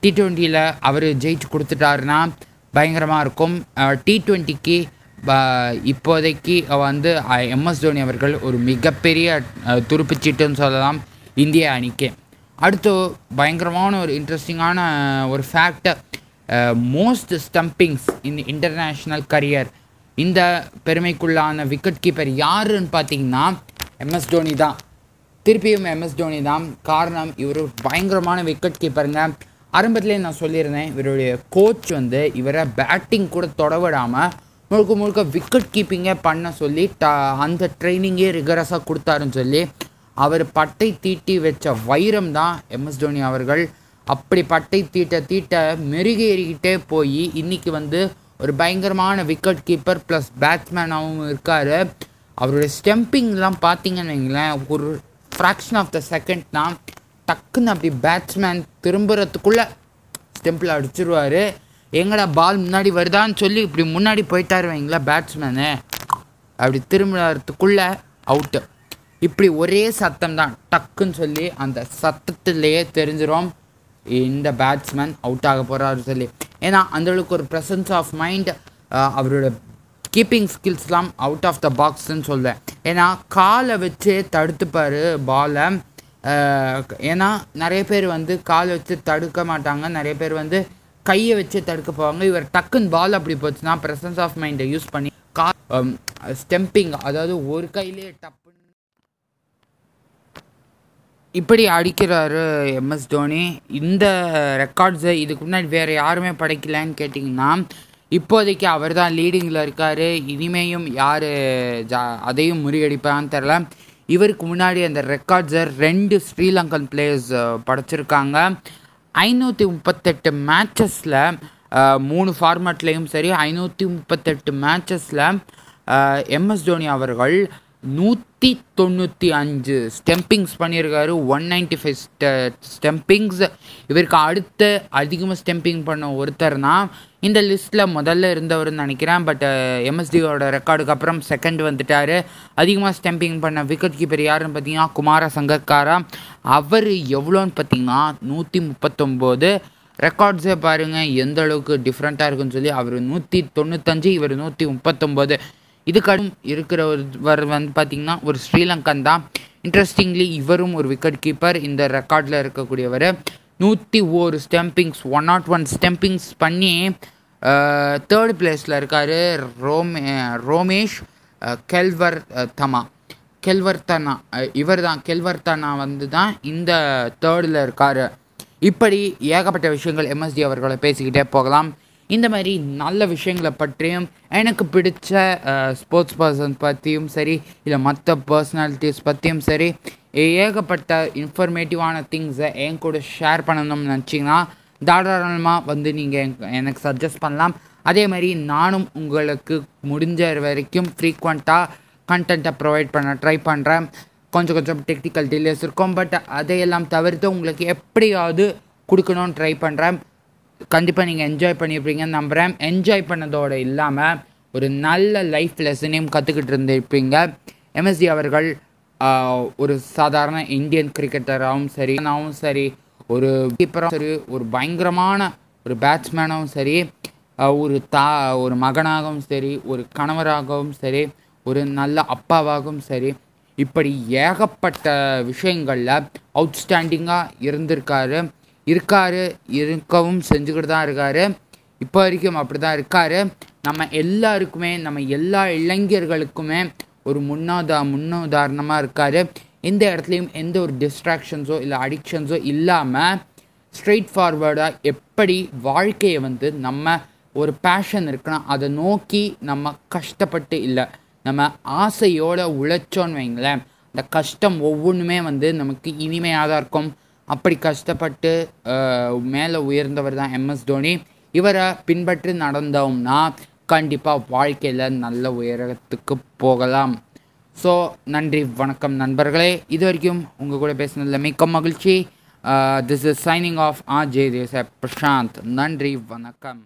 டி ட்வெண்ட்டியில் அவர் ஜெயிச்சு கொடுத்துட்டாருன்னா பயங்கரமாக இருக்கும். டி ட்வெண்ட்டிக்கு இப்போதைக்கு வந்து எம்எஸ் தோனி அவர்கள் ஒரு மிகப்பெரிய துருப்புச்சீட்டுன்னு சொல்லலாம் இந்திய அணிக்கு. அடுத்து பயங்கரமான ஒரு இன்ட்ரெஸ்டிங்கான ஒரு fact most stumpings in international career இந்த பெருமைக்குள்ளான விக்கெட் கீப்பர் யாருன்னு பார்த்தீங்கன்னா எம்எஸ் தோனி தான். திருப்பியும் எம்எஸ் தோனி தான். காரணம் இவர் பயங்கரமான விக்கெட் கீப்பருங்க ஆரம்பத்துலேயே நான் சொல்லியிருந்தேன் இவருடைய கோச் வந்து இவரை பேட்டிங் கூட தொட விடாமல் முழுக்க முழுக்க விக்கெட் கீப்பிங்கே பண்ண சொல்லி ட அந்த ட்ரைனிங்கே ரிகரஸாக கொடுத்தாருன்னு சொல்லி அவர் பட்டை தீட்டி வச்ச வைரம் தான் எம்எஸ் தோனி அவர்கள். அப்படி பட்டை தீட்ட தீட்ட மெருகேறிக்கிட்டே போய் இன்றைக்கி வந்து ஒரு பயங்கரமான விக்கெட் கீப்பர் ப்ளஸ் பேட்ஸ்மேனாகவும் இருக்கார். அவருடைய ஸ்டெம்பிங்லாம் பார்த்தீங்கன்னு வைங்களேன் ஒரு ஃப்ராக்ஷன் ஆஃப் த செகண்ட் தான் டக்குன்னு அப்படி பேட்ஸ்மேன் திரும்புறதுக்குள்ளே ஸ்டெம்பில் அடிச்சிருவார். எங்கடா பால் முன்னாடி வருதான்னு சொல்லி இப்படி முன்னாடி போயிட்டாரு வைங்களா பேட்ஸ்மேனு அப்படி திரும்புறதுக்குள்ளே அவுட்டு இப்படி ஒரே சத்தம் தான் டக்குன்னு சொல்லி அந்த சத்தத்துலேயே தெரிஞ்சிடும் இந்த பேட்ஸ்மேன் அவுட் ஆக போகிறாரு சொல்லி. ஏன்னா அந்தளவுக்கு ஒரு ப்ரெசன்ஸ் ஆஃப் மைண்ட் அவரோட கீப்பிங் ஸ்கில்ஸ்லாம் அவுட் ஆஃப் த பாக்ஸ்ன்னு சொல்லுவேன் ஏன்னா காலை வச்சு தடுத்துப்பார் பாலை ஏன்னா நிறைய பேர் வந்து காலை வச்சு தடுக்க மாட்டாங்க. நிறைய பேர் வந்து கையை வச்சு தடுக்க போவாங்க இவர் டக்குன்னு பால் அப்படி போச்சுன்னா ப்ரெசன்ஸ் ஆஃப் மைண்டை யூஸ் பண்ணி கா ஸ்டெம்பிங் um, அதாவது ஒரு கையிலே டப்புன்னு. இப்படி அடிக்கிறாரு எம்எஸ் தோனி. இந்த ரெக்கார்ட்ஸை இதுக்கு முன்னாடி வேறு யாருமே படைக்கலன்னு கேட்டிங்கன்னா இப்போதைக்கு அவர் தான் லீடிங்கில் இருக்கார். இனிமேயும் யார் ஜா அதையும் முறியடிப்பான்னு தெரில இவருக்கு முன்னாடி அந்த ரெக்கார்ட்ஸை ரெண்டு ஸ்ரீலங்கன் பிளேயர்ஸ் படைச்சிருக்காங்க. ஐநூற்றி முப்பத்தெட்டு மேட்சஸில் மூணு ஃபார்மேட்லேயும் சரி ஐநூற்றி முப்பத்தெட்டு மேட்சஸில் எம்எஸ் தோனி அவர்கள் நூற்றி தொண்ணூற்றி அஞ்சு ஸ்டெம்பிங்ஸ் பண்ணியிருக்காரு. ஒன் நைன்டி ஃபைவ் ஸ்ட ஸ்டெம்பிங்ஸ் இவருக்கு அடுத்த அதிகமாக ஸ்டெம்பிங் பண்ண ஒருத்தர்னா இந்த லிஸ்ட்டில் முதல்ல இருந்தவர்னு நினைக்கிறேன். பட் எம்எஸ்டியோட ரெக்கார்டுக்கு அப்புறம் செகண்ட் வந்துட்டார். அதிகமாக ஸ்டெம்பிங் பண்ண விக்கெட் கீப்பர் யாருன்னு பார்த்தீங்கன்னா குமார சங்கக்காரா அவர் எவ்வளோன்னு பார்த்தீங்கன்னா நூற்றி முப்பத்தொம்போது ரெக்கார்ட்ஸே பாருங்கள் எந்த அளவுக்கு டிஃப்ரெண்ட்டாக இருக்குன்னு சொல்லி அவர் நூற்றி தொண்ணூத்தஞ்சு இவர் நூற்றி முப்பத்தொம்போது. இதுக்கடும் இருக்கிறவர் வந்து பார்த்திங்கன்னா ஒரு ஸ்ரீலங்கன் தான். இன்ட்ரெஸ்டிங்லி இவரும் ஒரு விக்கெட் கீப்பர் இந்த ரெக்கார்டில் இருக்கக்கூடியவர். நூற்றி ஒரு stumpings one not one stumpings பண்ணி தேர்ட் பிளேஸில் இருக்கார் ரோமே ரோமேஷ் கெல்வர் தமா. கெல்வர்தனா இவர் தான். கெல்வர்தனா வந்து தான் இந்த தேர்டில் இருக்கார். இப்படி ஏகப்பட்ட விஷயங்கள் எம்எஸ்டி அவர்களை பேசிக்கிட்டே போகலாம். இந்த மாதிரி நல்ல விஷயங்களை பற்றியும் எனக்கு பிடிச்ச ஸ்போர்ட்ஸ் பர்சன் பற்றியும் சரி இல்லை மற்ற பர்சனாலிட்டிஸ் பற்றியும் சரி ஏகப்பட்ட இன்ஃபர்மேட்டிவான திங்ஸை என் கூட ஷேர் பண்ணணும்னு நினச்சிங்கன்னா தாராளமாக வந்து நீங்கள் எனக்கு சஜஸ்ட் பண்ணலாம். அதே மாதிரி நானும் உங்களுக்கு முடிஞ்ச வரைக்கும் ஃப்ரீக்வெண்ட்டாக கண்டென்ட்டை ப்ரொவைட் பண்ண ட்ரை பண்ணுறேன் கொஞ்சம் கொஞ்சம் டெக்னிக்கல் டீலேஸ் இருக்கும் பட் அதையெல்லாம் தவிர்த்து உங்களுக்கு எப்படியாவது கொடுக்கணும்னு ட்ரை பண்ணுறேன் கண்டிப்பாக நீங்கள் என்ஜாய் பண்ணியிருப்பீங்கன்னு நம்புகிறேன் என்ஜாய் பண்ணதோடு இல்லாமல் ஒரு நல்ல லைஃப் லெசனையும் கற்றுக்கிட்டு இருந்திருப்பீங்க. எம்எஸ்டி அவர்கள் ஒரு சாதாரண இந்தியன் கிரிக்கெட்டராகவும் சரி நாவும் சரி ஒரு கீப்பராகவும் சரி ஒரு பயங்கரமான ஒரு பேட்ஸ்மேனாகவும் சரி ஒரு தா ஒரு மகனாகவும் சரி ஒரு கணவராகவும் சரி ஒரு நல்ல அப்பாவாகவும் சரி இப்படி ஏகப்பட்ட விஷயங்களில் அவுட்ஸ்டாண்டிங்காக இருந்திருக்காரு. இருக்கார் இருக்கவும் செஞ்சுக்கிட்டு தான் இருக்கார். இப்போ வரைக்கும் அப்படி தான் இருக்கார். நம்ம எல்லாருக்குமே நம்ம எல்லா இளைஞர்களுக்குமே ஒரு முன்னோதா முன்னுதாரணமாக இருக்கார். எந்த இடத்துலையும் எந்த ஒரு டிஸ்ட்ராக்ஷன்ஸோ இல்லை அடிக்ஷன்ஸோ இல்லாமல் ஸ்ட்ரெயிட் ஃபார்வர்டாக எப்படி வாழ்க்கையை வந்து நம்ம ஒரு பேஷன் இருக்குன்னா அதை நோக்கி நம்ம கஷ்டப்பட்டு இல்லை நம்ம ஆசையோடு உழைச்சோன்னு வைங்களேன். அந்த கஷ்டம் ஒவ்வொன்றுமே வந்து நமக்கு இனிமையாக தான் இருக்கும். அப்படி கஷ்டப்பட்டு மேலே உயர்ந்தவர் தான் எம்எஸ் தோனி. இவரை பின்பற்றி நடந்தோம்னா கண்டிப்பாக வாழ்க்கையில் நல்ல உயரத்துக்கு போகலாம். ஸோ நன்றி வணக்கம் நண்பர்களே. இது வரைக்கும் உங்கள் கூட பேசினதில் மிக்க மகிழ்ச்சி. This is signing off ah J Prashanth. நன்றி வணக்கம்.